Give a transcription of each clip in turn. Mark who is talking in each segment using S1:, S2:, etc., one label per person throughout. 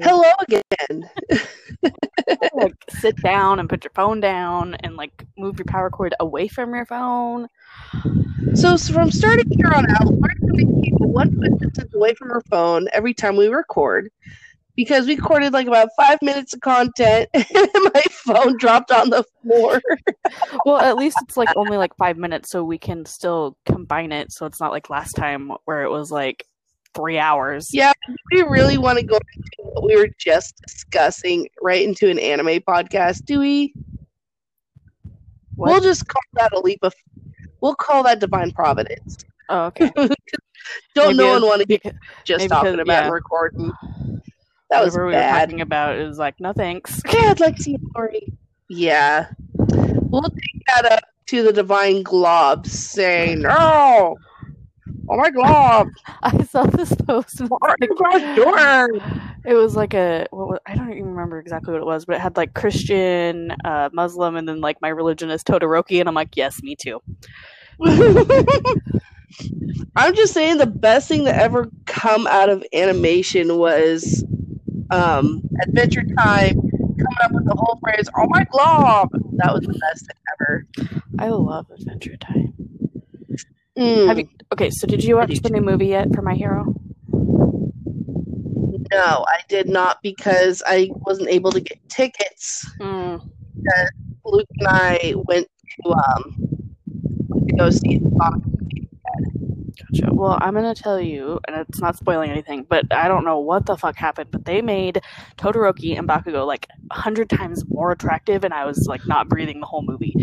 S1: Hello again.
S2: like sit down and put your phone down and like move your power cord away from your phone.
S1: So, from starting here on out, we're gonna keep one foot distance away from our phone every time we record because we recorded like about five minutes of content and my phone dropped on the floor.
S2: Well, at least it's like only like five minutes, so we can still combine it. So it's not like last time where it was like three hours.
S1: Yeah, we really want to go into what we were just discussing right into an anime podcast, do we?
S2: What?
S1: We'll just call that a leap of. We'll call that divine providence.
S2: Oh, okay.
S1: Don't
S2: Maybe
S1: no one want to be just talking
S2: because-
S1: about
S2: yeah.
S1: recording. That was
S2: whatever we were
S1: bad.
S2: talking about is like no thanks.
S1: Yeah, I'd like to see a story. Yeah. We'll take that up to the divine globs saying, No! Oh my god!
S2: I saw this post. And
S1: are you
S2: like-
S1: guys doing?
S2: It was like a what was, I don't even remember exactly what it was, but it had like Christian, uh, Muslim, and then like my religion is Todoroki, and I'm like, yes, me too.
S1: I'm just saying the best thing that ever come out of animation was um, Adventure Time coming up with the whole phrase, Oh my glob! That was the best thing ever.
S2: I love Adventure Time.
S1: Mm,
S2: Have you, okay, so did you watch the new movie yet for My Hero?
S1: no, I did not because I wasn't able to get tickets.
S2: Mm.
S1: Luke and I went to um to go see it.
S2: Gotcha. Well, I'm gonna tell you, and it's not spoiling anything, but I don't know what the fuck happened, but they made Todoroki and Bakugo like a hundred times more attractive, and I was like not breathing the whole movie.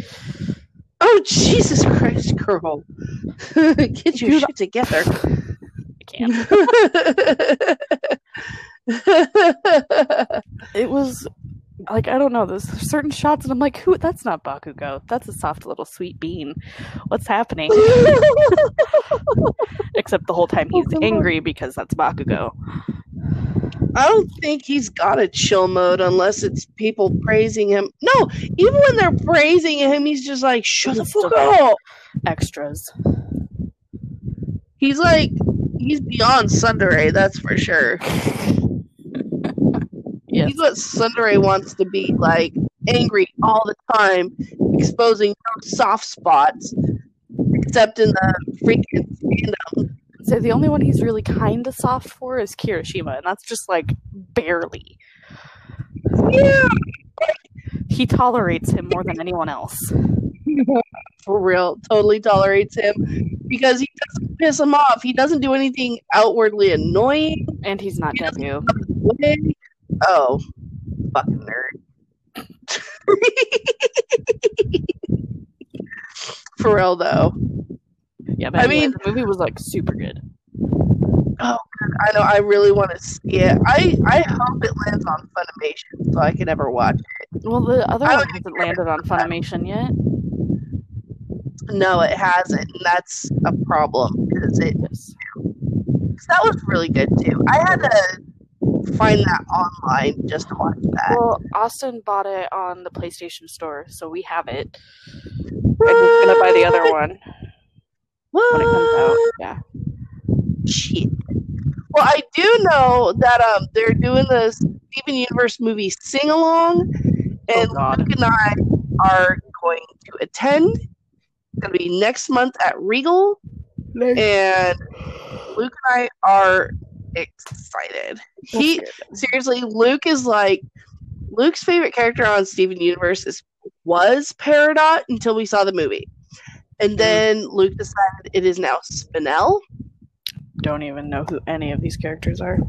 S1: Oh Jesus Christ, girl! Get your shit together.
S2: I can't. It was like I don't know. There's certain shots, and I'm like, who? That's not Bakugo. That's a soft little sweet bean. What's happening? Except the whole time he's
S1: Oh,
S2: angry because that's Bakugo.
S1: I don't think he's got a chill mode unless it's people praising him. No, even when they're praising him, he's just like, shut the
S2: He's
S1: fuck up.
S2: Extras.
S1: He's like, he's beyond Tsundere, that's for sure.
S2: Yes.
S1: He's what Tsundere wants to be, like, angry all the time, exposing no soft spots, except in the freaking stand-up.
S2: So the only one he's really kind of soft for is Kirishima, and that's just like barely.
S1: Yeah,
S2: He tolerates him more than anyone else.
S1: for real, totally tolerates him because he doesn't piss him off. He doesn't do anything outwardly annoying.
S2: And he's not Deku.
S1: way. Oh, fucking nerd. For real though,
S2: Yeah, but
S1: I
S2: anyway,
S1: mean-
S2: the movie was like super good.
S1: Oh, I know I really want to see it. I I hope it lands on Funimation so I can ever watch it.
S2: Well, the other one hasn't landed on Funimation yet.
S1: No, it hasn't, and that's a problem because it
S2: Yes.
S1: 'cause that was really good too. I had to find that online just to watch that.
S2: Well, Austin bought it on the PlayStation Store, so we have it. I'm just gonna buy the other one
S1: What?
S2: when it comes out. Yeah.
S1: Shit. Well, I do know that um they're doing the Steven Universe movie sing along, and
S2: Oh,
S1: Luke and I are going to attend. It's gonna be next month at Regal, and Luke and I are excited. He seriously, Luke is like Luke's favorite character on Steven Universe is was Peridot until we saw the movie, and mm-hmm. then Luke decided it is now Spinel.
S2: Don't even know who any of these characters are.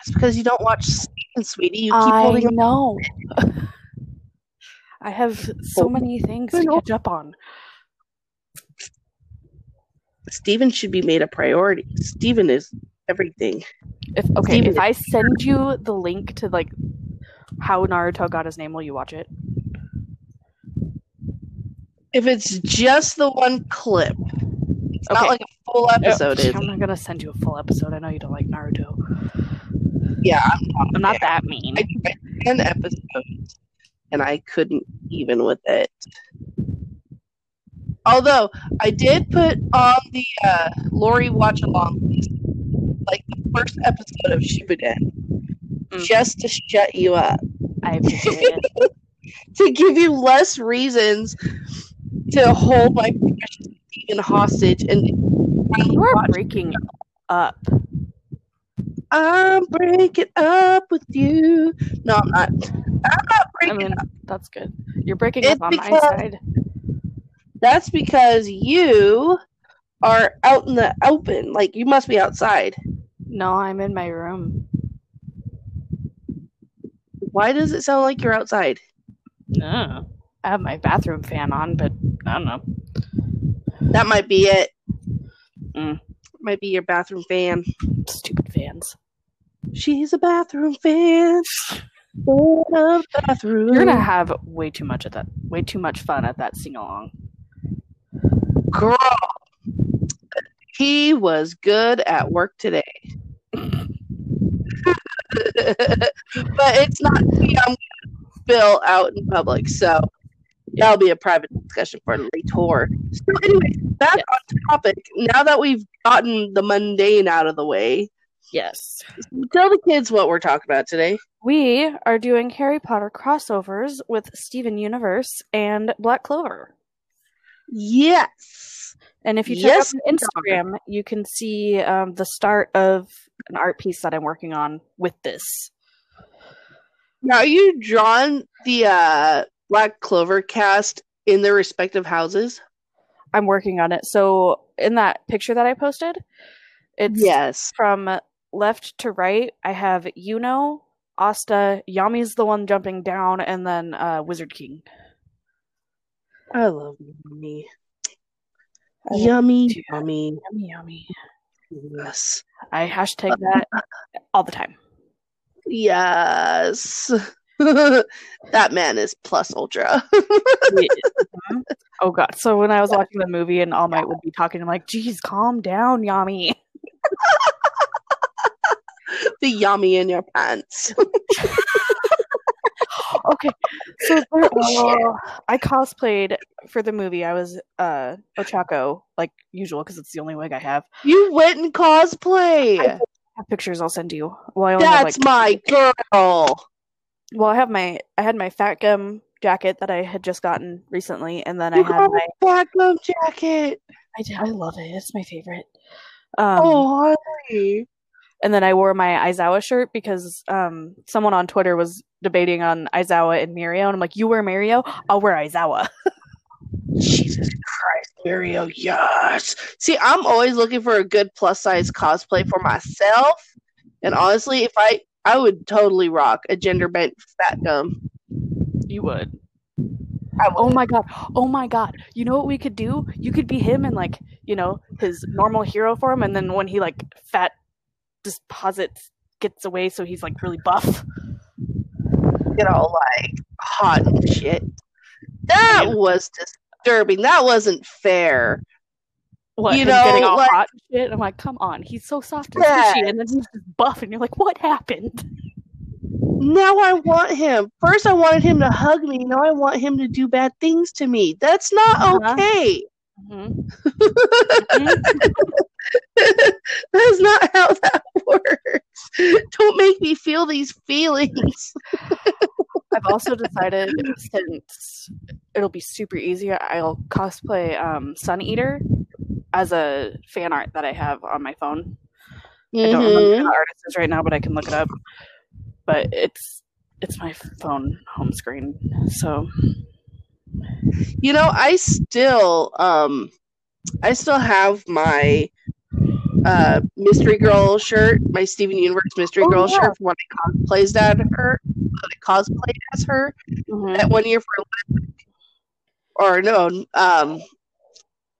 S1: It's because you don't watch Steven, sweetie. You keep
S2: I
S1: holding.
S2: know. I have so
S1: Oh,
S2: many things to catch up on.
S1: Steven should be made a priority. Steven is everything.
S2: If okay,
S1: Steven
S2: if I send you the link to like how Naruto got his name, will you watch it?
S1: If it's just the one clip, it's not like a full episode. Is
S2: I'm not gonna send you a full episode. I know you don't like Naruto.
S1: yeah, I'm not.
S2: I'm not that mean.
S1: I tried ten episodes, and I couldn't even with it. Although I did put on the uh, Lori watch along like the first episode of Shippuden,
S2: Mm.
S1: just to shut you up,
S2: I appreciate it.
S1: to give you less reasons to hold my precious Steven hostage and
S2: are breaking up.
S1: I'm breaking up with you. No, I'm not. I'm not
S2: I
S1: breaking
S2: mean,
S1: up.
S2: that's good. You're breaking
S1: It's
S2: up on my side.
S1: That's because you are out in the open. Like you must be outside.
S2: No, I'm in my room.
S1: Why does it sound like you're outside?
S2: No. I have my bathroom fan on, but I don't know.
S1: That might be it.
S2: Mm.
S1: Might be your bathroom fan.
S2: Stupid fans.
S1: She's a bathroom fan. Fan of bathroom.
S2: You're gonna have way too much of that. Way too much fun at that sing along.
S1: girl. He was good at work today. but it's not me. I'm gonna spill out in public, so that'll be a private discussion for later. So anyway, back
S2: Yes.
S1: on topic. Now that we've gotten the mundane out of the way,
S2: Yes.
S1: tell the kids what we're talking about today.
S2: We are doing Harry Potter crossovers with Steven Universe and Black Clover.
S1: Yes.
S2: And if you check
S1: Yes,
S2: out my Instagram, you can see um, the start of an art piece that I'm working on with this.
S1: Now are you drawn the uh Black Clover cast in their respective houses?
S2: I'm working on it. So in that picture that I posted, it's
S1: Yes.
S2: from left to right. I have Yuno, Asta, Yami's the one jumping down, and then uh, Wizard King.
S1: I love yummy.
S2: I
S1: Yummy, yummy.
S2: Yummy, yummy.
S1: Yes.
S2: I hashtag that all the time.
S1: Yes. that man is plus ultra.
S2: Mhm. oh god! So when I was watching the movie and All Might would be talking, I'm like, "Geez, calm down, Yami."
S1: the Yami in your pants.
S2: okay, so uh, I cosplayed for the movie. I was uh Ochako, like usual, because it's the only wig I have.
S1: You went in cosplay.
S2: I have pictures I'll send you. Well, only have,
S1: That's
S2: like,
S1: my girl.
S2: Well, I have my I had my fat gum jacket that I had just gotten recently, and then I
S1: You
S2: had
S1: got
S2: my
S1: a background jacket.
S2: I I love it. It's my favorite. Um,
S1: oh, honey.
S2: and then I wore my Aizawa shirt because um someone on Twitter was debating on Aizawa and Mirio, and I'm like, you wear Mirio, I'll wear Aizawa."
S1: Jesus Christ, Mario, yes. See, I'm always looking for a good plus size cosplay for myself. And honestly, if I I would totally rock a gender bent fat gum.
S2: you would.
S1: I oh would.
S2: Oh my god. Oh my god. You know what we could do? You could be him in like, you know, his normal hero form and then when he like fat deposits gets away so he's like really buff.
S1: get all like hot and shit. That
S2: Yeah.
S1: was disturbing. That wasn't fair.
S2: What
S1: You know,
S2: getting all
S1: like-
S2: hot and shit. I'm like, come on, he's so soft and
S1: Yeah.
S2: squishy, and then he's just buff, and you're like, what happened?
S1: Now I want him. First, I wanted him to hug me. Now I want him to do bad things to me. That's not
S2: Uh-huh.
S1: okay.
S2: hmm
S1: That's not how that works. Don't make me feel these feelings.
S2: I've also decided since it'll be super easy, I'll cosplay um, Sun Eater as a fan art that I have on my phone. I don't remember who
S1: Mhm.
S2: the artist is right now, but I can look it up. But it's it's my phone home screen, so
S1: You know, I still um I still have my uh mystery girl shirt, my Steven Universe mystery
S2: Oh,
S1: girl
S2: yeah.
S1: shirt from when I cosplayed as her when I cosplayed as her
S2: mhm.
S1: that one year for or no, um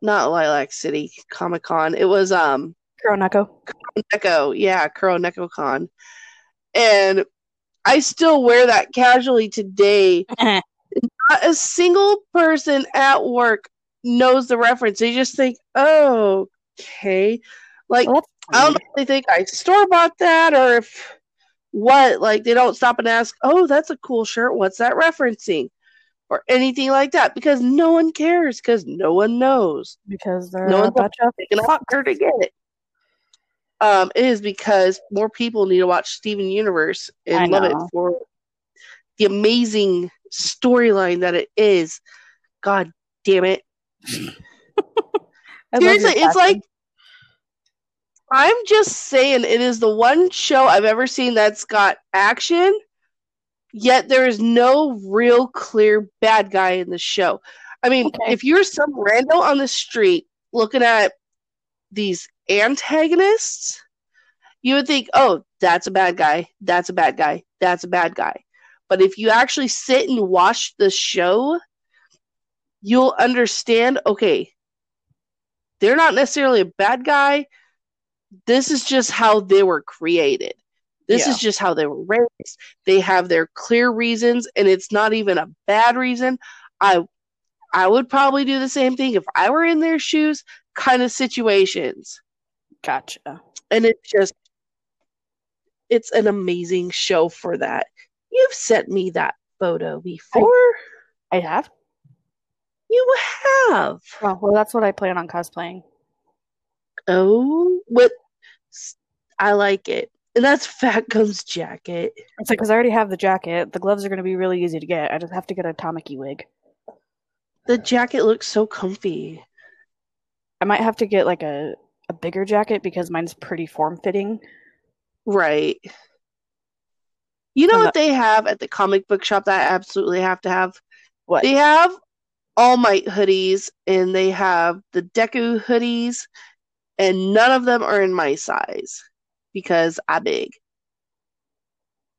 S1: not Lilac City Comic Con. It was um
S2: Kuroneko.
S1: Neko, yeah, Kuro Neko Con. And I still wear that casually today. Not a single person at work knows the reference. They just think, oh, okay. Like,
S2: Well,
S1: I don't know if they think I store bought that or if what. Like, they don't stop and ask, oh, that's a cool shirt. What's that referencing? Or anything like that because no one cares because no one knows.
S2: because they're
S1: No one's
S2: bunch of
S1: Big enough
S2: fuck.
S1: for her to get it. um, is because more people need to watch Steven Universe and love it for the amazing storyline that it is. God damn it. Seriously, it's like I'm just saying it is the one show I've ever seen that's got action, yet there is no real clear bad guy in the show. I mean, okay. if you're some rando on the street looking at these antagonists, you would think, oh, that's a bad guy, that's a bad guy, that's a bad guy. But if you actually sit and watch the show, you'll understand okay, they're not necessarily a bad guy. This is just how they were created. This yeah. is just how they were raised. They have their clear reasons, and it's not even a bad reason. I I would probably do the same thing if I were in their shoes, kind of situations.
S2: Gotcha.
S1: And it's just it's an amazing show for that. You've sent me that photo before.
S2: I, I have.
S1: You have.
S2: Oh, well, that's what I plan on cosplaying.
S1: Oh, what? I like it. And that's Fat Gum's jacket.
S2: It's like, because I already have the jacket. The gloves are going to be really easy to get. I just have to get a Tamaki wig.
S1: The jacket looks so comfy.
S2: I might have to get like a, a bigger jacket because mine's pretty form fitting.
S1: Right. You know what they have at the comic book shop that I absolutely have to have?
S2: What?
S1: They have All Might hoodies and they have the Deku hoodies, and none of them are in my size because I big.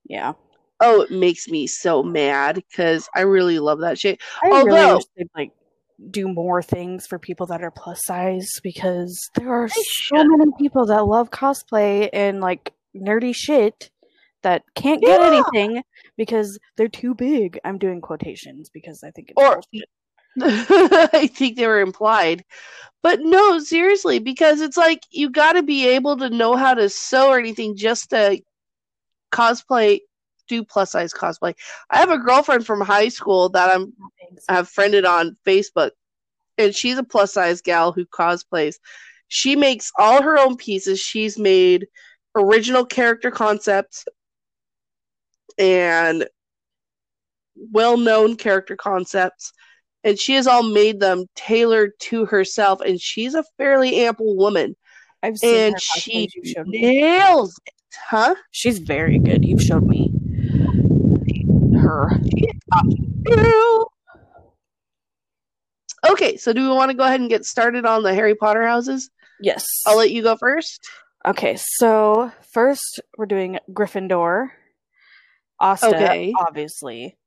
S2: Yeah.
S1: Oh, it makes me so mad because I really love that shit. I Although,
S2: really like do more things for people that are plus size because there are so many people that love cosplay and like nerdy shit that can't get yeah. anything because they're too big. I'm doing quotations because I think it's or
S1: I think they were implied. But no, seriously, because it's like you got to be able to know how to sew or anything just to cosplay, do plus size cosplay. I have a girlfriend from high school that I'm have friended on Facebook, and she's a plus size gal who cosplays. She makes all her own pieces. She's made original character concepts and well known character concepts. And she has all made them tailored to herself, and she's a fairly ample woman. I've seen and she nails it, huh?
S2: She's very good. You've showed me her.
S1: Okay, so do we want to go ahead and get started on the Harry Potter houses?
S2: Yes.
S1: I'll let you go first.
S2: Okay, so first we're doing Gryffindor. Asta, okay. obviously.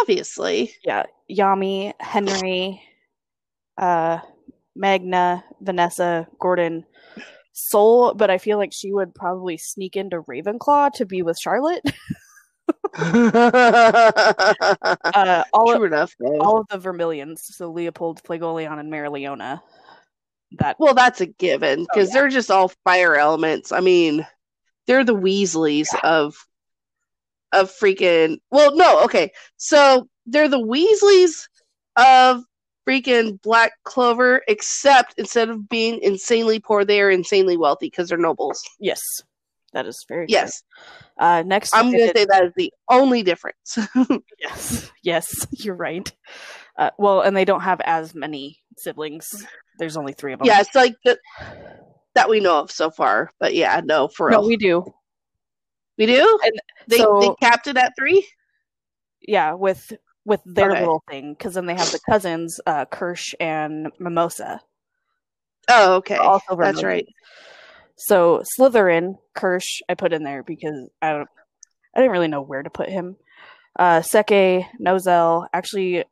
S1: Obviously.
S2: Yeah. Yami, Henry, uh, Magna, Vanessa, Gordon, Sol, but I feel like she would probably sneak into Ravenclaw to be with Charlotte. uh, all, True of, enough, all of the Vermilions, so Leopold, Fuegoleon, and Mereoleona.
S1: That well, that's a given because oh, yeah. they're just all fire elements. I mean, they're the Weasleys yeah. of of freaking well no okay. So they're the weasleys of freaking black clover except instead of being insanely poor they are insanely wealthy because they're nobles.
S2: Yes that is very
S1: yes.
S2: Uh next
S1: i'm gonna say that is the only difference.
S2: Yes yes you're right. Uh, well and they don't have as many siblings. There's only three of them
S1: yeah it's like the, that we know of so far but yeah no for
S2: no real. we do
S1: we do. And they so, they capped it at three.
S2: Yeah, with with their okay. little thing, because then they have the cousins, uh, Kirsch and Mimosa.
S1: Oh, okay. Also That's right.
S2: So Slytherin, Kirsch, I put in there because I don't, I didn't really know where to put him. Uh, Sekke, Nozel, actually,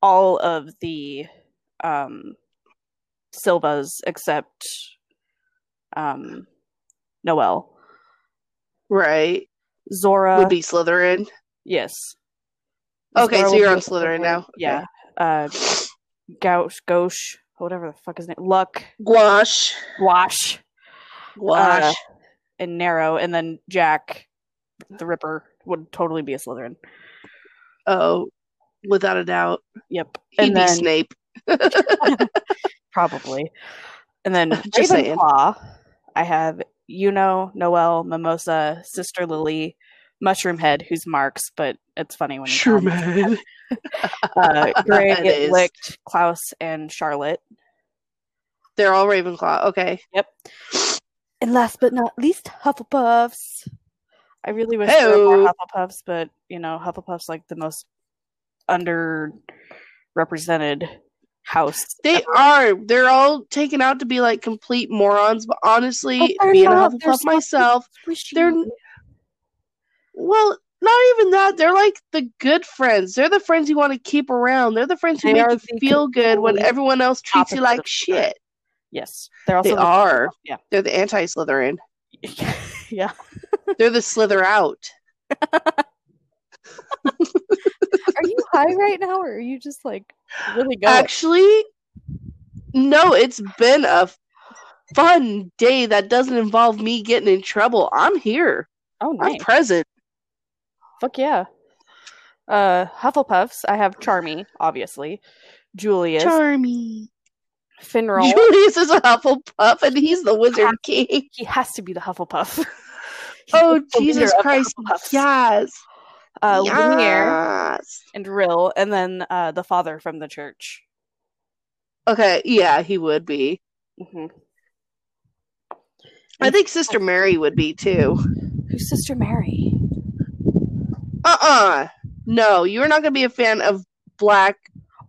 S2: all of the um, Silvas except um, Noel
S1: Right.
S2: Zora
S1: would be Slytherin.
S2: Yes.
S1: Okay, Zora so you're on Slytherin, now.
S2: Yeah. Uh, Gauche, Gauche, whatever the fuck his name, Luck,
S1: Gouache,
S2: Gouache,
S1: Gouache, uh,
S2: and Narrow, and then Jack, the Ripper, would totally be a Slytherin.
S1: Oh, without a doubt.
S2: Yep.
S1: He'd and be then, Snape.
S2: probably. And then Ravenclaw, I have Yuno, Noel, Mimosa, Sister Lily, Mushroom Head, who's Marx, but it's funny when you call him
S1: Mushroom
S2: uh, Gray,
S1: It is.
S2: Klaus, and Charlotte.
S1: They're all Ravenclaw. Okay.
S2: Yep. And last but not least, Hufflepuffs. I really wish there were more Hufflepuffs, but you know, Hufflepuff's like the most underrepresented house.
S1: They
S2: ever.
S1: are. They're all taken out to be like complete morons, but honestly,
S2: But
S1: being a
S2: not. They're
S1: Hufflepuff myself, they're well, not even that. They're like the good friends. They're the friends you want to keep around. They're the friends who
S2: They
S1: make you feel good when everyone else treats you like
S2: of
S1: shit.
S2: yes, they're also
S1: They
S2: the-
S1: are.
S2: Yeah,
S1: They're the anti Slytherin.
S2: yeah.
S1: They're the Slither out.
S2: High right now, or are you just like really going?
S1: Actually, no, it's been a fun day that doesn't involve me getting in trouble. I'm here.
S2: oh,
S1: I'm
S2: nice.
S1: present.
S2: Fuck yeah. Uh, Hufflepuffs. I have Charmy, obviously. Julius,
S1: Charmy.
S2: Finral.
S1: Julius is a Hufflepuff and he's the Wizard King.
S2: he has to be the Hufflepuff.
S1: Oh, Jesus Christ. Yes.
S2: Uh, Lumiere and Rill, and then uh, the father from the church.
S1: Okay, yeah, he would be.
S2: hmm
S1: I think Sister Mary would be too.
S2: Who's Sister Mary?
S1: Uh uh No, you're not going to be a fan of Black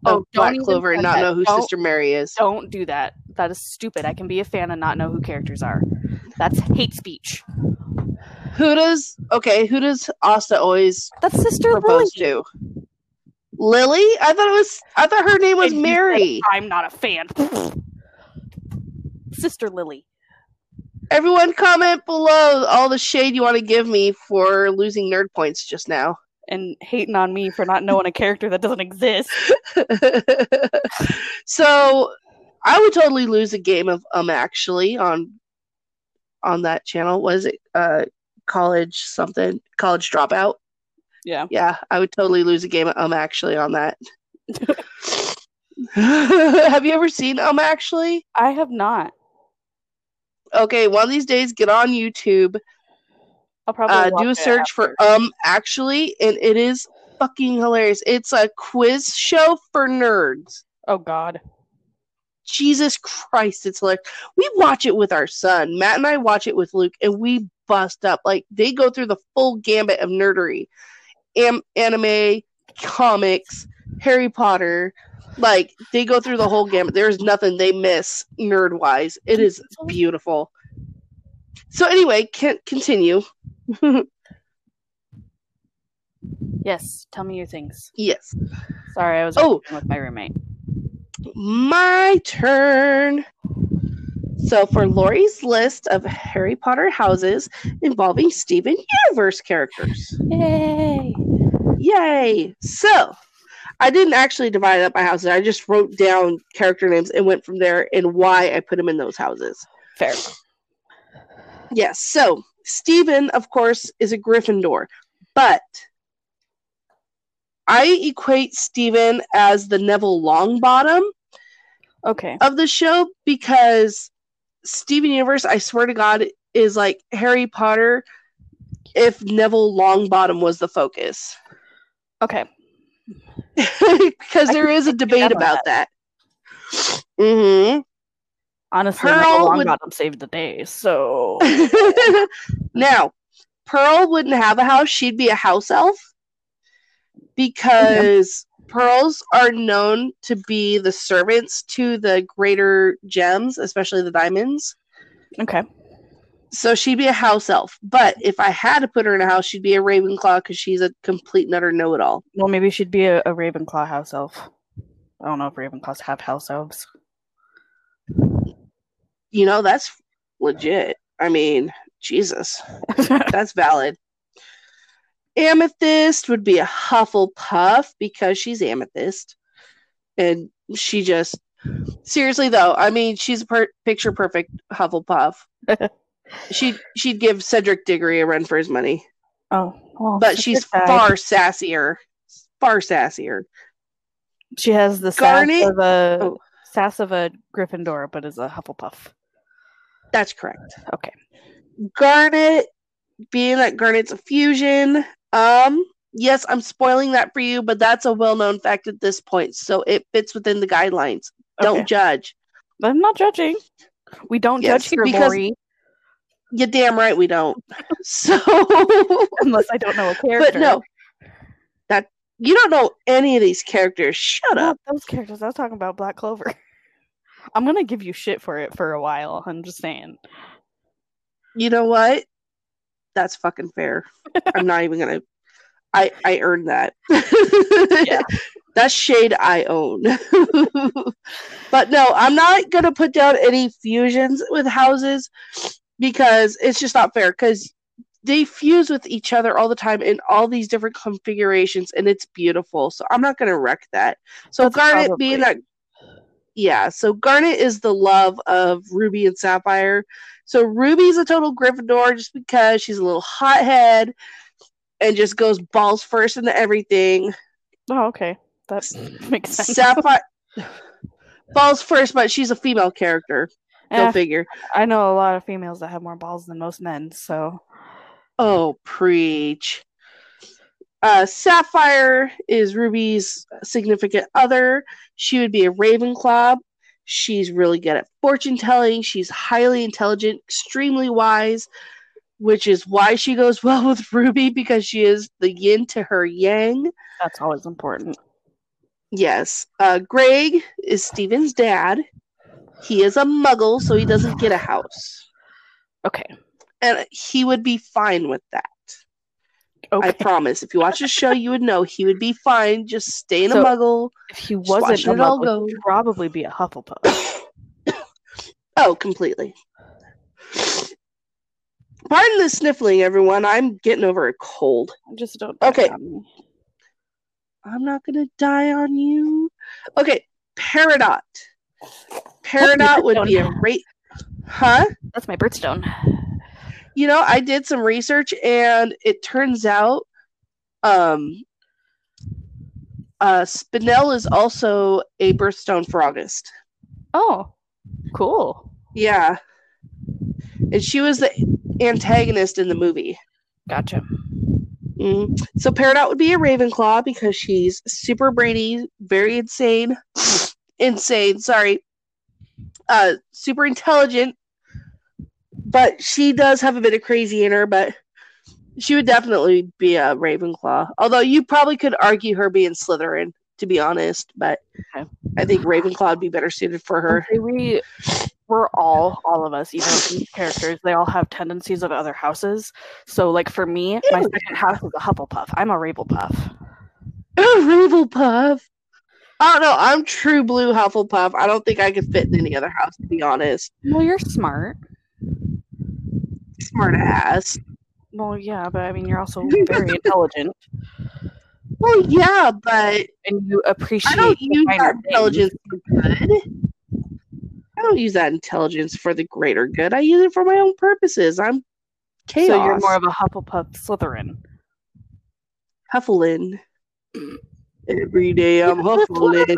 S2: Oh,
S1: of Black Clover and not
S2: that.
S1: know who
S2: Don't-
S1: Sister Mary is.
S2: Don't do that. That is stupid. I can be a fan and not know who characters are. That's hate speech.
S1: Who does okay, who does Asta always
S2: That's Sister Lily.
S1: propose to? Lily? I thought it was I thought her name was
S2: And he said,
S1: Mary.
S2: I'm not a fan. Sister Lily.
S1: Everyone comment below all the shade you want to give me for losing nerd points just now.
S2: And hating on me for not knowing a character that doesn't exist.
S1: so I would totally lose a game of um actually on on that channel. Was it uh college something college dropout?
S2: Yeah.
S1: Yeah, I would totally lose a game of um actually on that. Have you ever seen um actually?
S2: I have not.
S1: Okay, one of these days get on YouTube,
S2: I'll probably
S1: uh, do a search for um actually, and it is fucking hilarious. It's a quiz show for nerds.
S2: Oh God.
S1: Jesus Christ, it's like we watch it with our son. Matt and I watch it with Luke, and we bust up. Like they go through the full gambit of nerdery, Am- anime, comics, Harry Potter. Like they go through the whole gamut. There's nothing they miss nerd wise. It is beautiful. So anyway, can continue.
S2: Yes. Tell me your things.
S1: yes,
S2: Sorry, I was
S1: Oh.
S2: with my roommate.
S1: My turn. So for Lori's list of Harry Potter houses involving Steven Universe characters.
S2: Yay!
S1: Yay! So, I didn't actually divide up my houses. I just wrote down character names and went from there and why I put them in those houses.
S2: Fair.
S1: Yes. So, Steven, of course, is a Gryffindor, but I equate Steven as the Neville Longbottom
S2: Okay.
S1: of the show because Steven Universe, I swear to God, is like Harry Potter if Neville Longbottom was the focus.
S2: Okay.
S1: because there is a debate about that. hmm
S2: Honestly,
S1: Pearl
S2: Neville
S1: would-
S2: Longbottom saved the day. So
S1: now, Pearl wouldn't have a house; she'd be a house elf because pearls are known to be the servants to the greater gems, especially the diamonds.
S2: okay.
S1: So she'd be a house elf. But if I had to put her in a house, she'd be a Ravenclaw because she's a complete nutter know-it-all.
S2: Well, maybe she'd be a, a Ravenclaw house elf. I don't know if Ravenclaws have house elves.
S1: You know, that's legit. I mean, Jesus. That's valid. Amethyst would be a Hufflepuff because she's Amethyst. And she just seriously though, I mean, she's a per- picture perfect Hufflepuff. she'd she'd give Cedric Diggory a run for his money,
S2: oh, well,
S1: but she's far sassier, far sassier.
S2: She has the
S1: Garnet-
S2: sass of a
S1: oh.
S2: sass of a Gryffindor, but is a Hufflepuff.
S1: That's correct.
S2: Okay.
S1: Garnet, being that Garnet's a fusion, um, yes, I'm spoiling that for you, but that's a well-known fact at this point, so it fits within the guidelines. Don't judge.
S2: I'm not judging. We don't
S1: Yes,
S2: judge here,
S1: because-
S2: Lori,
S1: You damn right we don't. So,
S2: unless I don't know a character.
S1: but no, that you don't know any of these characters. Shut up.
S2: those characters. I was talking about Black Clover. I'm gonna give you shit for it for a while. I'm just saying.
S1: You know what? That's fucking fair. I'm not even gonna. I I earned that.
S2: Yeah.
S1: That's shade I own. but no, I'm not gonna put down any fusions with houses because it's just not fair. Because they fuse with each other all the time in all these different configurations, and it's beautiful. So I'm not gonna wreck that. So
S2: That's
S1: Garnet being that
S2: probably-
S1: yeah, so Garnet is the love of Ruby and Sapphire. So Ruby's a total Gryffindor just because she's a little hothead and just goes balls first into everything.
S2: Oh, okay. That makes sense.
S1: Sapphire balls first, but she's a female character. Go
S2: Eh,
S1: figure.
S2: I know a lot of females that have more balls than most men, so
S1: Oh, preach. Uh, Sapphire is Ruby's significant other. She would be a Ravenclaw. She's really good at fortune telling. She's highly intelligent, extremely wise, which is why she goes well with Ruby because she is the yin to her yang.
S2: that's always important.
S1: Yes. Uh, Greg is Steven's dad. He is a muggle, so he doesn't get a house.
S2: Okay.
S1: And he would be fine with that.
S2: Okay.
S1: I promise. If you watch the show, you would know he would be fine just staying
S2: So-
S1: a muggle.
S2: if he wasn't a muggle, he'd probably be a Hufflepuff.
S1: Oh, completely. Pardon the sniffling, everyone. I'm getting over a cold.
S2: I just don't.
S1: Okay.
S2: die on me.
S1: I'm not gonna die on you. Okay, Peridot. Peridot would be a great. Huh?
S2: That's my birthstone.
S1: You know, I did some research and it turns out um uh Spinel is also a birthstone for August.
S2: Oh, cool.
S1: Yeah. And she was the antagonist in the movie.
S2: Gotcha.
S1: Mhm. So Peridot would be a Ravenclaw because she's super brainy, very insane, insane. Sorry, uh, super intelligent, but she does have a bit of crazy in her. But she would definitely be a Ravenclaw. Although you probably could argue her being Slytherin, to be honest. But
S2: Okay.
S1: I think Ravenclaw would be better suited for her.
S2: We we're all all of us, even these characters, they all have tendencies of other houses. So like for me, my second house is a Hufflepuff. I'm a Ravenclaw.
S1: Ravenclaw. I don't know. I'm true blue Hufflepuff. I don't think I could fit in any other house, to be honest.
S2: Well, you're smart
S1: smart ass.
S2: Well, yeah, but I mean, you're also very intelligent.
S1: Well, yeah, but
S2: and you appreciate.
S1: I don't use that intelligence for good. I don't use that intelligence for the greater good. I use it for my own purposes. I'm chaos.
S2: So you're more of a Hufflepuff Slytherin.
S1: Huffling. Every day I'm huffling.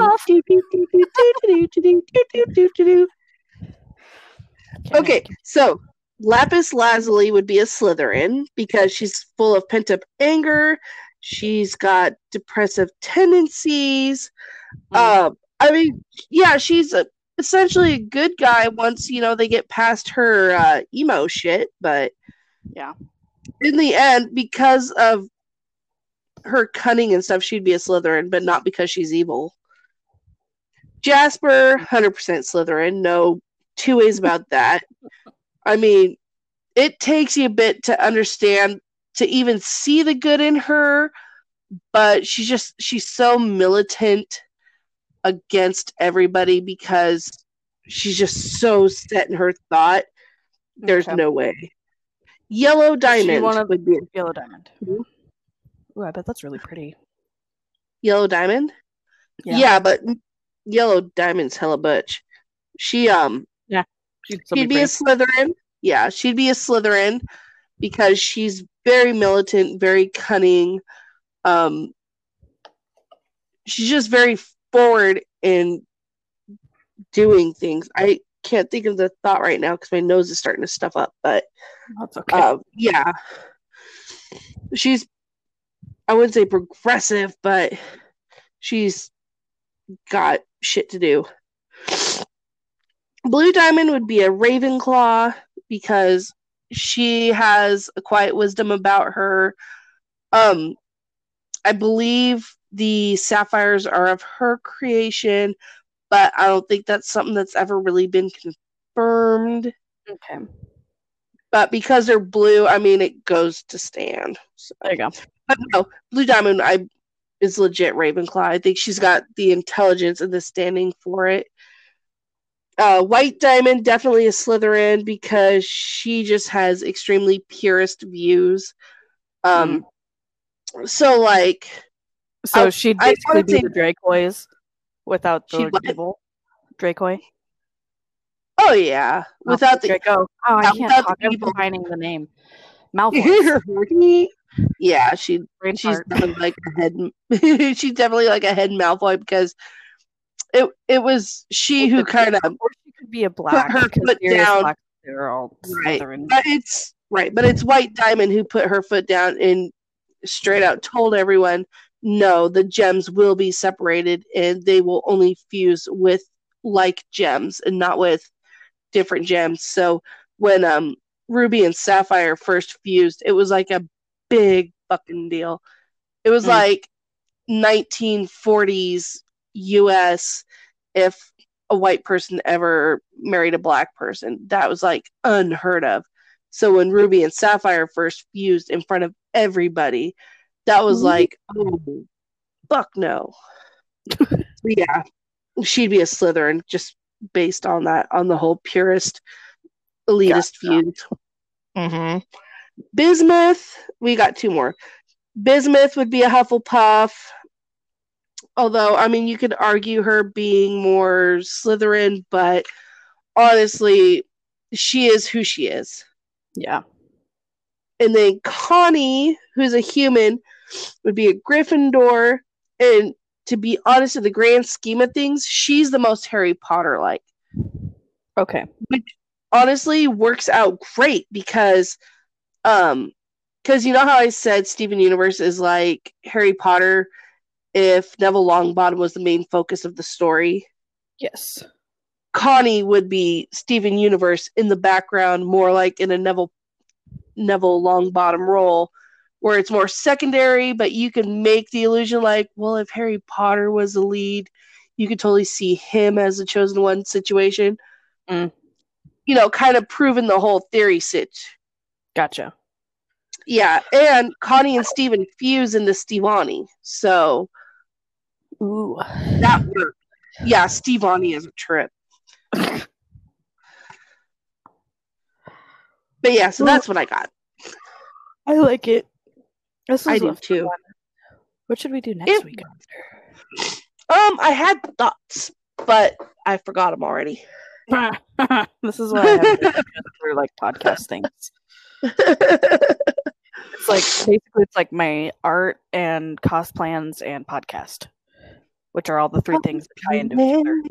S1: okay, so Lapis Lazuli would be a Slytherin because she's full of pent up anger. She's got depressive tendencies.
S2: Mm.
S1: Um, I mean, yeah, she's a, essentially a good guy once you know they get past her uh, emo shit. But
S2: Yeah.
S1: in the end, because of her cunning and stuff, she'd be a Slytherin, but not because she's evil. Jasper, hundred percent Slytherin. No two ways about that. I mean, it takes you a bit to understand to even see the good in her, but she's just she's so militant against everybody because she's just so set in her thought. There's
S2: Okay.
S1: no way. Yellow diamond
S2: of-
S1: would be
S2: Yellow diamond.
S1: Mhm.
S2: Ooh, I bet that's really pretty.
S1: yellow diamond.
S2: Yeah.
S1: Yeah, but yellow diamond's hella butch. She um
S2: She'd
S1: she'd
S2: be
S1: be a. Slytherin. Yeah, she'd be a Slytherin because she's very militant, very cunning. Um, she's just very forward in doing things. I can't think of the thought right now because my nose is starting to stuff up. But
S2: That's okay.
S1: uh, yeah, she's I wouldn't say progressive, but she's got shit to do. Blue Diamond would be a Ravenclaw because she has a quiet wisdom about her. Um, I believe the sapphires are of her creation, but I don't think that's something that's ever really been confirmed.
S2: okay.
S1: But because they're blue, I mean, it goes to stand. So-
S2: There you go.
S1: but no, Blue Diamond, I is legit Ravenclaw. I think she's got the intelligence and the standing for it. Uh, White Diamond definitely a Slytherin because she just has extremely purist views. Um, so like,
S2: So
S1: I-
S2: she'd basically
S1: would
S2: be
S1: say-
S2: the Dracoys without the
S1: She'd
S2: evil. Dracoy.
S1: oh yeah, without the
S2: Draco. Oh, I can't
S1: without
S2: talk.
S1: the
S2: I'm combining the name. Malfoy.
S1: yeah, she
S2: Brain
S1: she's like a head. she's definitely like a head Malfoy because it it was she who kind of
S2: Or she could be a black.
S1: put
S2: her
S1: foot down.
S2: Black,
S1: Right. But it's right, but it's White Diamond who put her foot down and straight out told everyone, no, the gems will be separated and they will only fuse with like gems and not with different gems. So when um Ruby and Sapphire first fused, it was like a big fucking deal. It was
S2: Mm.
S1: like 1940s US if a white person ever married a black person. That was like unheard of. So when Ruby and Sapphire first fused in front of everybody, that was like, oh, fuck no. Yeah, she'd be a Slytherin just based on that, on the whole purist, elitist views. hmm Bismuth, we got two more. Bismuth would be a Hufflepuff. Although, I mean, you could argue her being more Slytherin, but honestly, she is who she is.
S2: Yeah.
S1: And then Connie, who's a human, would be a Gryffindor. And to be honest, in the grand scheme of things, she's the most Harry Potter like.
S2: Okay.
S1: Which honestly, works out great because, um, because you know how I said Steven Universe is like Harry Potter if Neville Longbottom was the main focus of the story.
S2: Yes.
S1: Connie would be Steven Universe in the background, more like in a Neville Neville Longbottom role, where it's more secondary, but you can make the illusion like, well, if Harry Potter was the lead, you could totally see him as the chosen one situation.
S2: Mm.
S1: You know, kind of proving the whole theory sitch.
S2: Gotcha.
S1: Yeah, and Connie and Steven fuse into Stevonnie, so
S2: Ooh.
S1: that worked. Yeah, Steve Stevonnie is a trip. But yeah, so that's what I got.
S2: I like it. This
S1: I do too.
S2: one. What should we do next
S1: It-
S2: week?
S1: Um, I had thoughts, but I forgot them already.
S2: this is what I have to do for like podcast things. It's like basically it's like my art and cost plans and podcast, which are all the three things that tie into each other.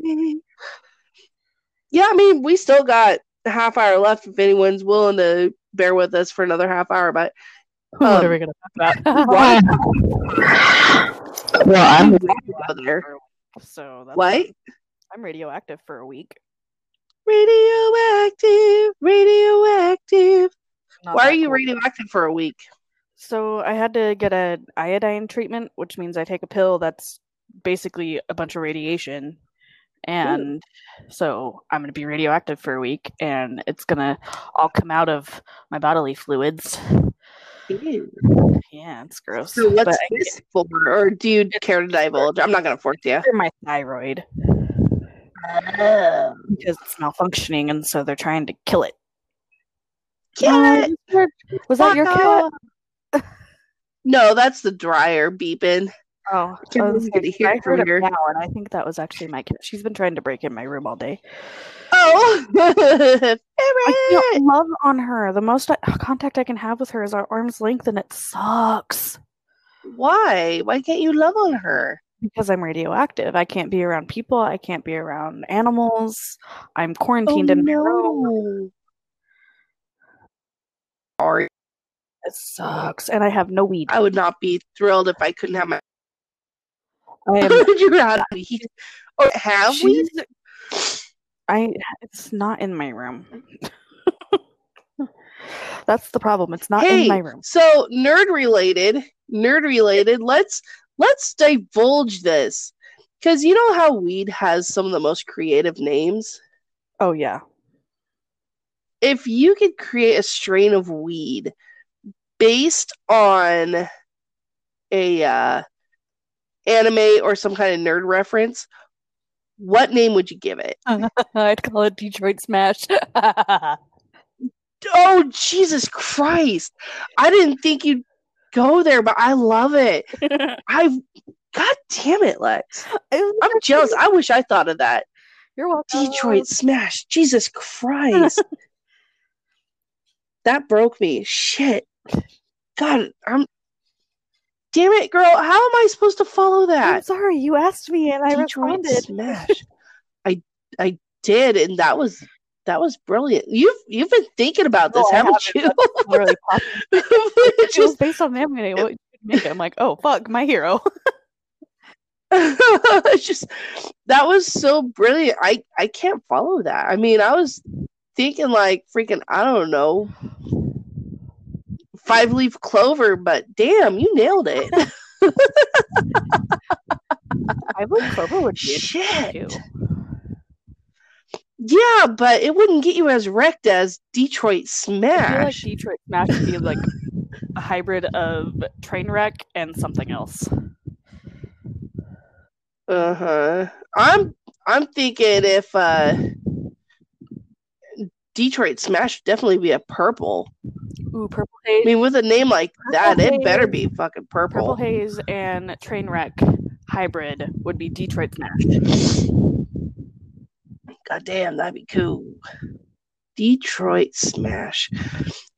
S1: Yeah, I mean, we still got a half hour left if anyone's willing to bear with us for another half hour. But
S2: what
S1: Um,
S2: are we gonna talk about?
S3: Well, I'm
S1: Go there.
S2: So that's
S1: What?
S2: I'm radioactive for a week.
S1: Radioactive, radioactive.
S2: Not
S1: Why are you
S2: cool.
S1: radioactive for a week?
S2: So I had to get a iodine treatment, which means I take a pill that's basically a bunch of radiation. And so I'm going to be radioactive for a week and it's going to all come out of my bodily fluids.
S1: Ew.
S2: Yeah, it's gross.
S1: So what's
S2: I
S1: this for? Or do you care to divulge? I'm not gonna force you.
S2: my thyroid oh. because it's malfunctioning and so they're trying to kill it.
S1: Cat.
S2: Oh, Was that your cat?
S1: No, that's the dryer beeping.
S2: Oh,
S1: Can't
S2: I, was
S1: believe you
S2: like,
S1: get to hear
S2: I
S1: it
S2: heard
S1: here.
S2: meow, and I think that was actually my cat. She's been trying to break in my room all day.
S1: Oh,
S2: I love on her. The most I, contact I can have with her is our arm's length, and it sucks.
S1: Why? Why can't you love on her?
S2: because I'm radioactive. I can't be around people. I can't be around animals. I'm oh, quarantined oh, in my room.
S1: Sorry.
S2: It sucks. And I have no weed.
S1: I would not be thrilled if I couldn't have my. I am. you have weed? Or have weed?
S2: I. It's not in my room. That's the problem. It's not hey, in my room.
S1: So nerd related, nerd related. Let's let's divulge this because you know how weed has some of the most creative names.
S2: Oh yeah.
S1: If you could create a strain of weed based on a uh, anime or some kind of nerd reference, what name would you give it?
S2: I'd call it Detroit Smash.
S1: oh Jesus Christ! I didn't think you'd go there, but I love it. I've God damn it, Lex! I'm jealous. I wish I thought of that.
S2: You're welcome.
S1: Detroit Smash. Jesus Christ. that broke me. Shit. God, I'm. Damn it, girl! How am I supposed to follow that?
S2: I'm sorry, you asked me and I Detroit responded.
S1: Smash. I I did, and that was that was brilliant. You've you've been thinking about this, oh, haven't you? really
S2: it was based on anime. What make it? I'm like, oh fuck, my hero.
S1: it's just that was so brilliant. I I can't follow that. I mean, I was thinking like freaking I don't know five leaf clover, but damn, you nailed it.
S2: five leaf clover would be shit.
S1: Yeah, but it wouldn't get you as wrecked as Detroit Smash. Like
S2: Detroit Smash would be like a hybrid of Trainwreck and something else.
S1: Uh huh. I'm I'm thinking if uh Detroit Smash would definitely be a purple.
S2: Ooh, purple haze.
S1: I mean, with a name like purple that, haze, it better be fucking purple.
S2: Purple haze and Trainwreck hybrid would be Detroit Smash.
S1: God damn, that'd be cool. Detroit Smash.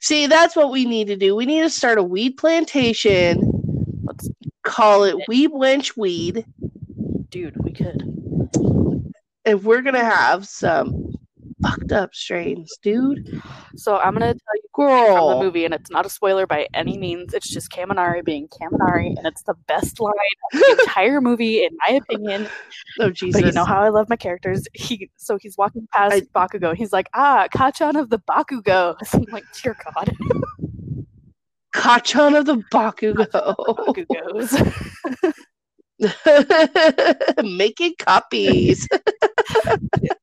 S1: See, that's what we need to do. We need to start a weed plantation. Let's call it Weed Wench Weed.
S2: Dude, we could.
S1: If we're gonna have some fucked up strains, dude.
S2: So I'm gonna tell you Girl. from the movie, and it's not a spoiler by any means. It's just Kaminari being Kaminari, and it's the best line of the entire movie, in my opinion.
S1: Oh Jesus!
S2: But you know how I love my characters. He so he's walking past I, Bakugo. He's like, ah, Kacchan of the Bakugo. I'm like, dear God.
S1: Kacchan of the Bakugo. Bakugos. making copies.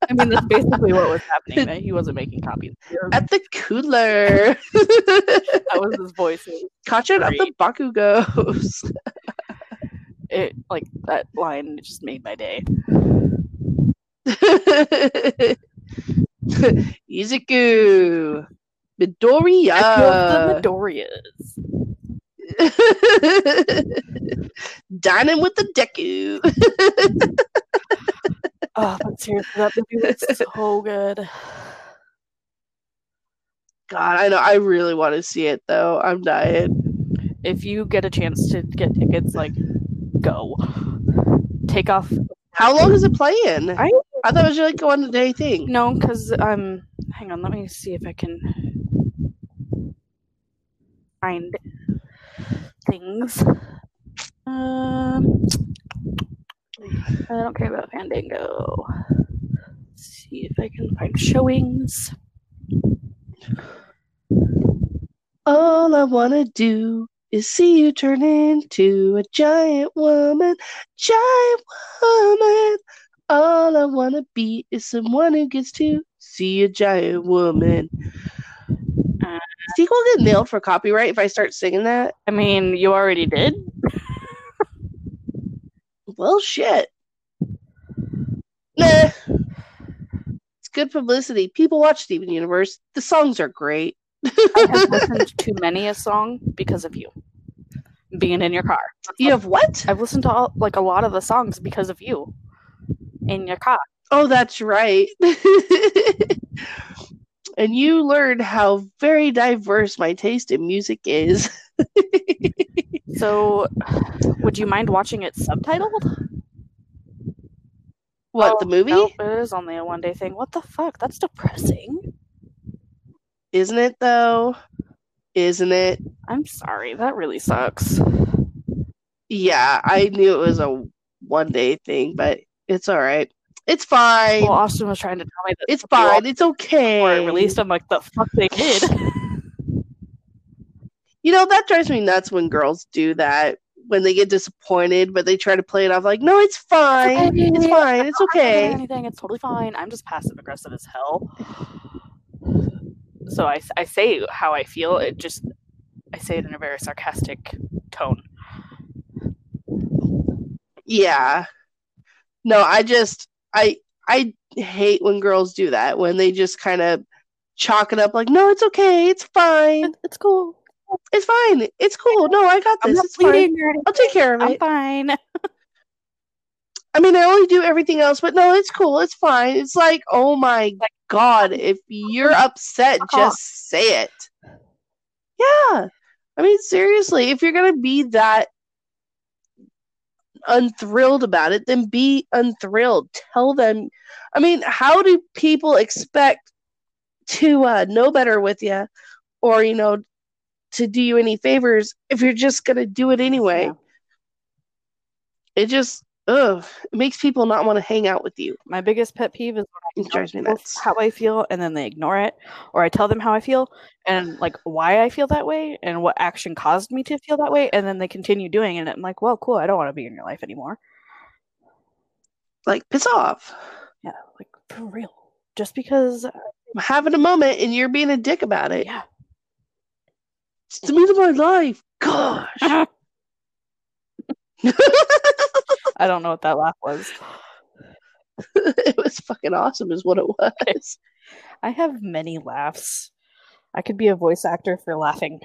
S2: I mean, that's basically what was happening. That he wasn't making copies
S1: at the cooler.
S2: that was his voice.
S1: Kacchan of the Bakugos.
S2: it like that line just made my day.
S1: Izuku, Midoriya.
S2: the Midoriyas.
S1: Dining with the Deku.
S2: Oh, but seriously, that movie was so good.
S1: God, I know. I really want to see it though. I'm dying.
S2: If you get a chance to get tickets, like, go. Take off.
S1: How long is it playing? I, I thought it was like a one day thing.
S2: No, because um, hang on. Let me see if I can find things. Um, I don't care about Fandango. Let's see if I can find showings.
S1: All I wanna do is see you turn into a giant woman, giant woman. All I wanna be is someone who gets to see a giant woman. Uh, Sequel get nailed for copyright if I start singing that?
S2: I mean, you already did.
S1: Well, shit. Nah. It's good publicity. People watch Steven Universe. The songs are great.
S2: I have listened to many a song because of you being in your car.
S1: You have what?
S2: I've listened to all, like a lot of the songs because of you in your car.
S1: Oh, that's right. and you learned how very diverse my taste in music is.
S2: so, would you mind watching it subtitled?
S1: What, the oh, movie?
S2: Nope, it is only a one day thing. What the fuck? That's depressing.
S1: Isn't it though? Isn't it?
S2: I'm sorry. That really sucks.
S1: Yeah, I knew it was a one day thing, but it's all right. It's fine.
S2: Well, Austin was trying to tell me that
S1: it's fine. It's okay.
S2: Before it released, I'm like, the fuck they did.
S1: you know that drives me nuts when girls do that when they get disappointed, but they try to play it off like, no, it's fine. It's, okay. it's fine. It's okay.
S2: Anything. It's totally fine. I'm just passive aggressive as hell. So I, I say how I feel. It just I say it in a very sarcastic tone.
S1: Yeah. No, I just I I hate when girls do that when they just kind of chalk it up like, no, it's okay, it's fine,
S2: it's cool,
S1: it's fine, it's cool. No, I got this. It's fine. I'll take care of
S2: it.
S1: I'm
S2: fine.
S1: I mean, I only do everything else, but no, it's cool. It's fine. It's like, oh my god, if you're upset, just say it. Yeah. I mean, seriously, if you're gonna be that unthrilled about it, then be unthrilled. Tell them. I mean, how do people expect to uh, know better with you, or you know, to do you any favors if you're just gonna do it anyway? Yeah. It just ugh, it makes people not want to hang out with you.
S2: My biggest pet peeve is
S1: when I drives me nuts.
S2: how I feel and then they ignore it, or I tell them how I feel and like why I feel that way and what action caused me to feel that way, and then they continue doing it. And I'm like, well, cool, I don't want to be in your life anymore.
S1: Like piss off.
S2: Yeah, like for real. Just because
S1: I'm having a moment and you're being a dick about it.
S2: Yeah.
S1: It's the meat of my life. Gosh.
S2: I don't know what that laugh was.
S1: it was fucking awesome, is what it was.
S2: I have many laughs. I could be a voice actor for laughing.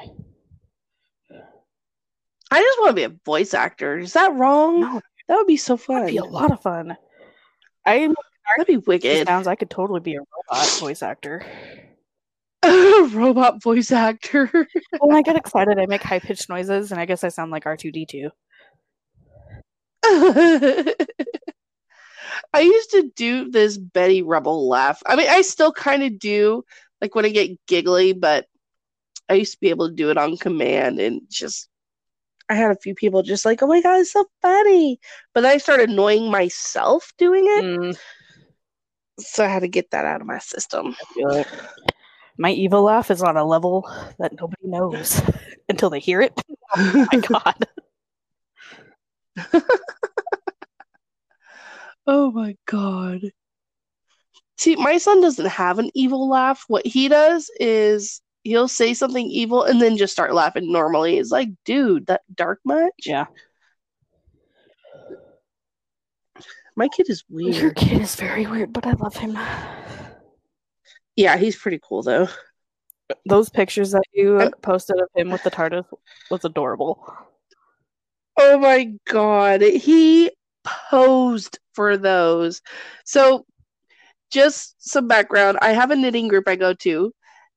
S1: I just want to be a voice actor. Is that wrong?
S2: No.
S1: That would be so fun.
S2: That'd be a lot of fun. I
S1: That'd be wicked.
S2: Sounds I could totally be a robot voice actor.
S1: Robot voice actor.
S2: when I get excited, I make high pitched noises, and I guess I sound like R two D two.
S1: I used to do this Betty Rubble laugh. I mean, I still kind of do, like when I get giggly, but I used to be able to do it on command and just. I had a few people just like, oh my god, it's so funny. But then I started annoying myself doing it. Mm. So I had to get that out of my system.
S2: My evil laugh is on a level that nobody knows until they hear it. Oh my god.
S1: oh my god. See, my son doesn't have an evil laugh. What he does is he'll say something evil and then just start laughing normally. It's like, dude, that dark much?
S2: Yeah.
S1: My kid is weird.
S2: Your kid is very weird, but I love him.
S1: Yeah, he's pretty cool though.
S2: Those pictures that you I'm... posted of him with the TARDIS was adorable.
S1: Oh my god, he posed for those. So, just some background I have a knitting group I go to,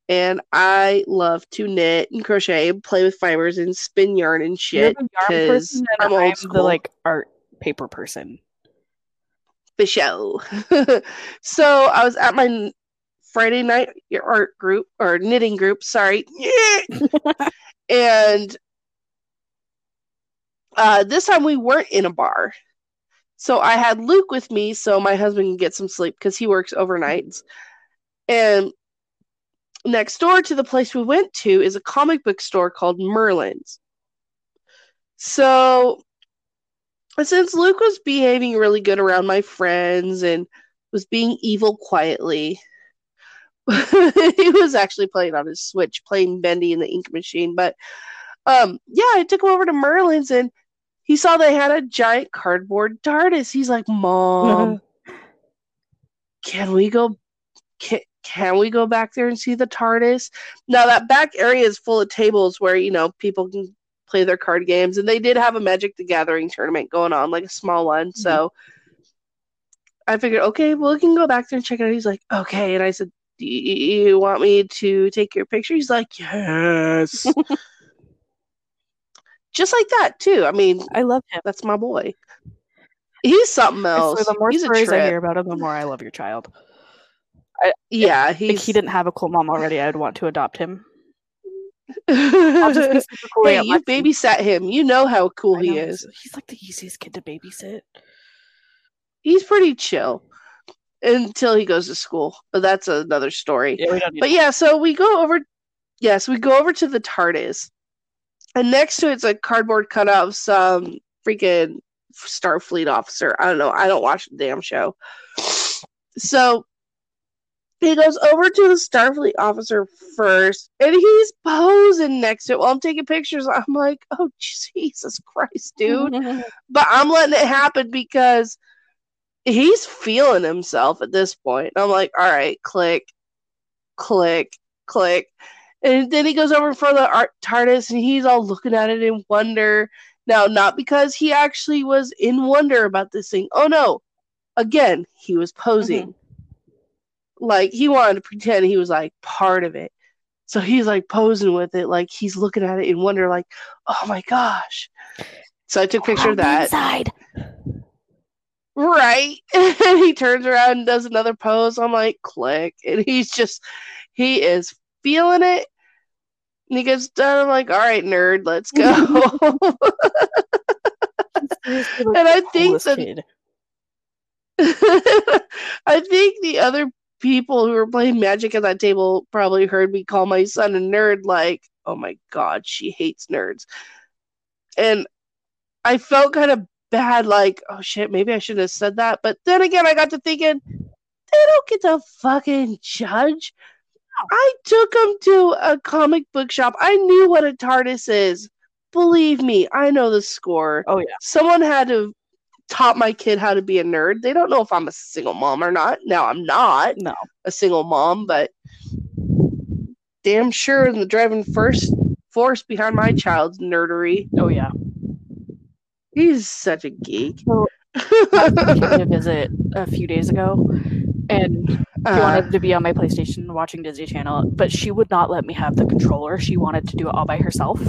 S1: and I love to knit and crochet and play with fibers and spin yarn and shit. Because I'm old school.
S2: the like art paper person.
S1: The show. so I was at my Friday night art group or knitting group, sorry. and uh, this time we weren't in a bar. So I had Luke with me so my husband can get some sleep because he works overnights. And next door to the place we went to is a comic book store called Merlin's. So since Luke was behaving really good around my friends and was being evil quietly, he was actually playing on his Switch, playing Bendy in the ink machine. But um, yeah, I took him over to Merlin's and he saw they had a giant cardboard TARDIS. He's like, Mom, can we go? Can, can we go back there and see the TARDIS? Now that back area is full of tables where you know people can play their card games, and they did have a Magic the Gathering tournament going on, like a small one. Mm-hmm. So I figured, okay, well, we can go back there and check it out. He's like, okay, and I said, do you want me to take your picture? He's like, yes. just like that too. I mean,
S2: I love him.
S1: That's my boy. he's something else.
S2: So the more
S1: he's
S2: stories I hear about him, the more I love your child. I,
S1: yeah,
S2: if,
S1: he's...
S2: if he didn't have a cool mom already, I'd want to adopt him. I'll just be super cool.
S1: hey, you babysat him. You know how cool he is.
S2: He's like the easiest kid to babysit.
S1: He's pretty chill until he goes to school, but that's another story.
S2: Yeah,
S1: but yeah, so we go over. Yes, we go over to the TARDIS, and next to it's a cardboard cutout of some freaking Starfleet officer. I don't know. I don't watch the damn show. So he goes over to the Starfleet officer first, and he's posing next to it while I'm taking pictures. I'm like, oh Jesus Christ, dude! but I'm letting it happen because he's feeling himself at this point. I'm like, all right, click, click, click. And then he goes over of the art TARDIS and he's all looking at it in wonder. Now, not because he actually was in wonder about this thing. Oh no. Again, he was posing. Mm-hmm like he wanted to pretend he was like part of it. So he's like posing with it, like he's looking at it in wonder, like, oh my gosh. So I took a picture of that.
S2: Inside.
S1: Right. and he turns around and does another pose. I'm like, click. And he's just he is feeling it. And he gets done. I'm like, all right, nerd, let's go. and I think that I think the other people who were playing Magic at that table probably heard me call my son a nerd, like, oh my god, she hates nerds. And I felt kind of bad, like, oh shit, maybe I shouldn't have said that. But then again, I got to thinking, they don't get to fucking judge. I took them to a comic book shop. I knew what a TARDIS is. Believe me, I know the score.
S2: Oh yeah.
S1: Someone had to taught my kid how to be a nerd. They don't know if I'm a single mom or not. Now I'm not
S2: no.
S1: a single mom, but damn sure in the driving first force behind my child's nerdery.
S2: Oh yeah.
S1: He's such a geek.
S2: So, I came to visit a few days ago and she uh, wanted to be on my PlayStation watching Disney Channel, but she would not let me have the controller. She wanted to do it all by herself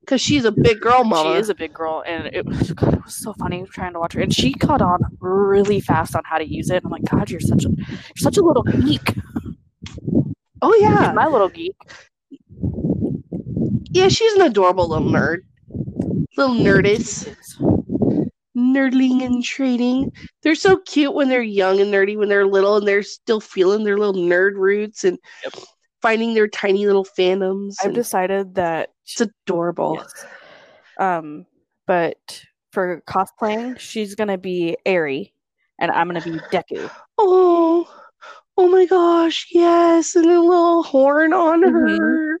S1: because she's a big girl mama.
S2: She is a big girl, and it was, God, it was so funny trying to watch her. And she caught on really fast on how to use it. I'm like, God, you're such a you're such a little geek.
S1: Oh yeah,
S2: my little geek.
S1: Yeah, she's an adorable little nerd, little nerdis, nerdling and trading. They're so cute when they're young and nerdy. When they're little and they're still feeling their little nerd roots and. Yep finding their tiny little fandoms.
S2: I've decided that
S1: it's adorable.
S2: Yes. Um, but for cosplaying, she's gonna be Eri, and I'm gonna be Deku.
S1: Oh, oh my gosh, yes, and a little horn on mm-hmm. her,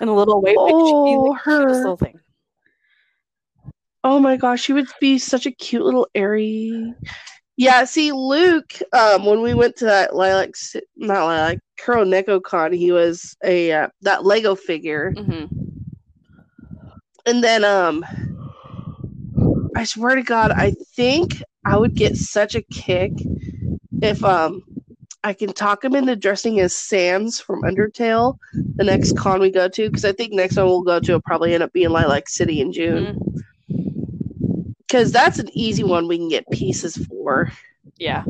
S2: and a little wave.
S1: Oh, her
S2: little thing.
S1: Oh my gosh, he would be such a cute little Eri. Yeah, see, Luke, um, when we went to that Lilac, not Lilac, Kuro Neko Con, he was a uh, that Lego figure,
S2: mm-hmm.
S1: and then um, I swear to God, I think I would get such a kick if um, I can talk him into dressing as Sans from Undertale the next con we go to, because I think next one we'll go to will probably end up being Lilac City in June. Mm-hmm because that's an easy one we can get pieces for.
S2: Yeah.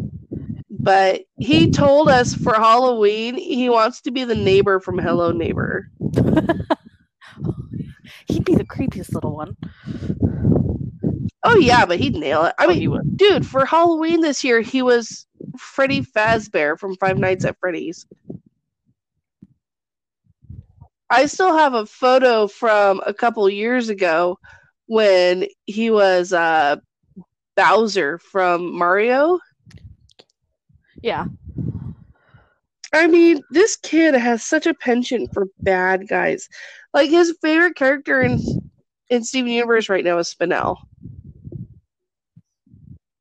S1: But he told us for Halloween he wants to be the neighbor from Hello Neighbor.
S2: he'd be the creepiest little one.
S1: Oh yeah, but he'd nail it. I oh, mean, dude, for Halloween this year he was Freddy Fazbear from Five Nights at Freddy's. I still have a photo from a couple years ago when he was uh, Bowser from Mario.
S2: Yeah.
S1: I mean, this kid has such a penchant for bad guys. Like his favorite character in in Steven Universe right now is Spinel.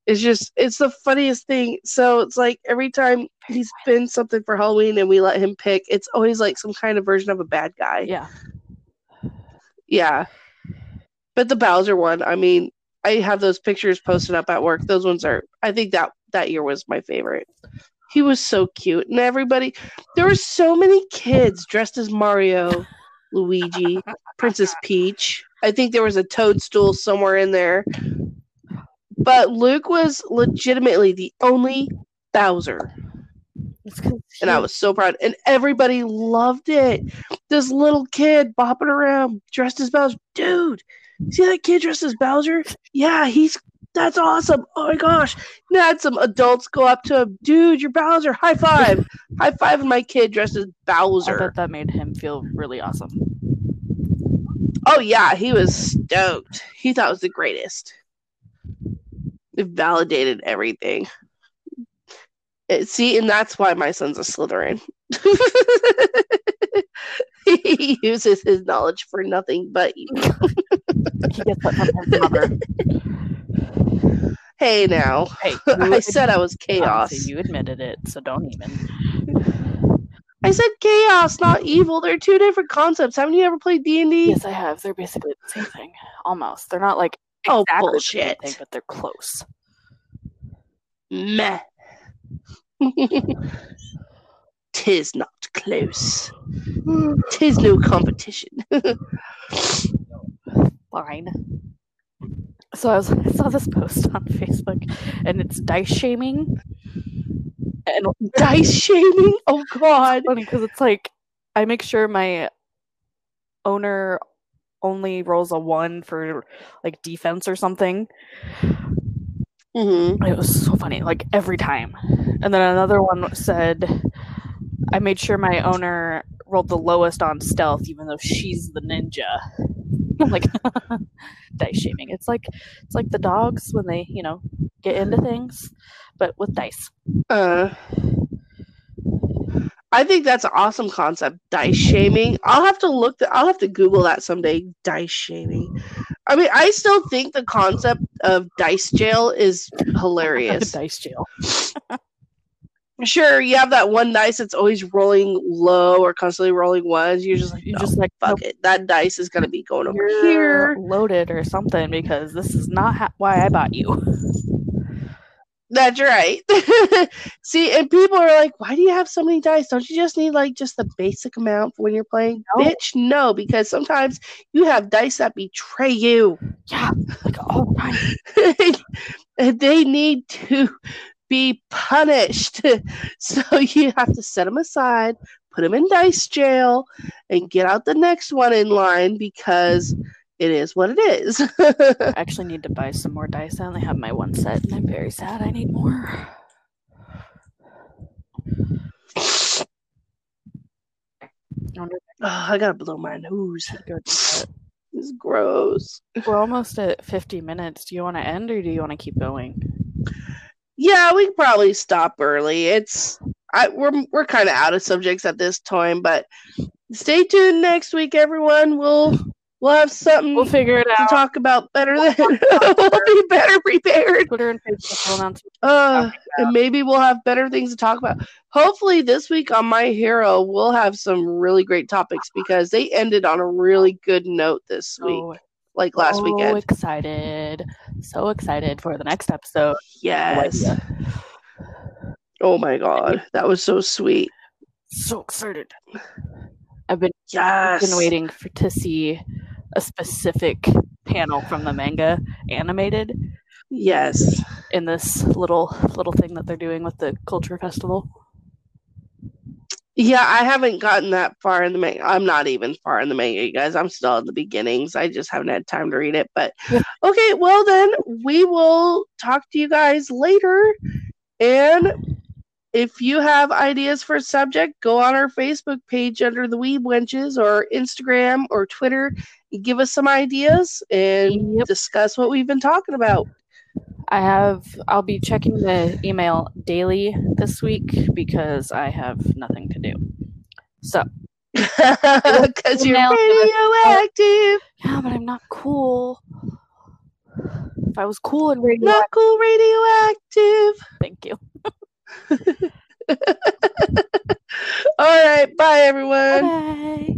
S1: It's just it's the funniest thing. So it's like every time he's been something for Halloween and we let him pick, it's always like some kind of version of a bad guy.
S2: Yeah.
S1: Yeah. But the Bowser one, I mean, I have those pictures posted up at work. Those ones are I think that that year was my favorite. He was so cute. And everybody there were so many kids dressed as Mario, Luigi, Princess Peach. I think there was a toadstool somewhere in there. but Luke was legitimately the only Bowser. And I was so proud. And everybody loved it. This little kid bopping around dressed as Bowser. Dude, see that kid dressed as Bowser? Yeah, he's that's awesome. Oh my gosh. And had some adults go up to him, dude, you're Bowser. High five. High five my kid dressed as Bowser.
S2: I bet that made him feel really awesome.
S1: Oh yeah, he was stoked. He thought it was the greatest. It validated everything. It, see, and that's why my son's a Slytherin. he uses his knowledge for nothing but evil. he gets that from his mother. Hey now. Hey, I said I was chaos.
S2: You admitted it, so don't even.
S1: I said chaos, not evil. They're two different concepts. Haven't you ever played D and D?
S2: Yes, I have. They're basically the same thing, almost. They're not like oh, exactly oh bullshit, thing, but they're close.
S1: Meh. Tis not close. Tis no competition.
S2: Fine. So I, was, I saw this post on Facebook, and it's dice shaming.
S1: And dice shaming? Oh God!
S2: It's funny because it's like I make sure my owner only rolls a one for like defense or something. Mm-hmm. It was so funny, like every time. And then another one said, I made sure my owner rolled the lowest on stealth, even though she's the ninja. I'm like dice shaming. It's like it's like the dogs when they, you know, get into things, but with dice. Uh
S1: I think that's an awesome concept, dice shaming. I'll have to look. The, I'll have to Google that someday. Dice shaming. I mean, I still think the concept of dice jail is hilarious.
S2: dice jail.
S1: Sure, you have that one dice that's always rolling low or constantly rolling ones. You're just like, you're no, just like, fuck it. That dice is gonna be going over you're here,
S2: loaded or something, because this is not ha- why I bought you.
S1: That's right. See, and people are like, why do you have so many dice? Don't you just need like just the basic amount when you're playing? No. Bitch, no, because sometimes you have dice that betray you.
S2: Yeah, like all the
S1: time. they need to be punished. so you have to set them aside, put them in dice jail, and get out the next one in line because it is what it is.
S2: I actually need to buy some more dice. I only have my one set, and I'm very sad. I need more.
S1: Oh, I gotta blow my nose. It's gross.
S2: We're almost at 50 minutes. Do you want to end or do you want to keep going?
S1: Yeah, we probably stop early. It's I, we're we're kind of out of subjects at this time, but stay tuned next week, everyone. We'll We'll have something.
S2: We'll figure it
S1: out. To talk about better than we'll be better prepared. Twitter and Facebook Uh, and maybe we'll have better things to talk about. Hopefully, this week on My Hero, we'll have some really great topics because they ended on a really good note this week, oh, like last so weekend.
S2: Excited! So excited for the next episode.
S1: Yes. Oh my god, that was so sweet.
S2: So excited. I've been yes. been waiting for to see a specific panel from the manga animated.
S1: Yes.
S2: In this little little thing that they're doing with the culture festival.
S1: Yeah, I haven't gotten that far in the manga. I'm not even far in the manga, you guys. I'm still in the beginnings. I just haven't had time to read it. But okay, well then we will talk to you guys later. And if you have ideas for a subject, go on our Facebook page under the Weeb Wenches or Instagram or Twitter. Give us some ideas and yep. discuss what we've been talking about.
S2: I have. I'll be checking the email daily this week because I have nothing to do. So,
S1: because you're radioactive.
S2: Yeah, but I'm not cool. If I was cool and radioactive,
S1: not cool radioactive.
S2: Thank you.
S1: All right. Bye, everyone. Bye.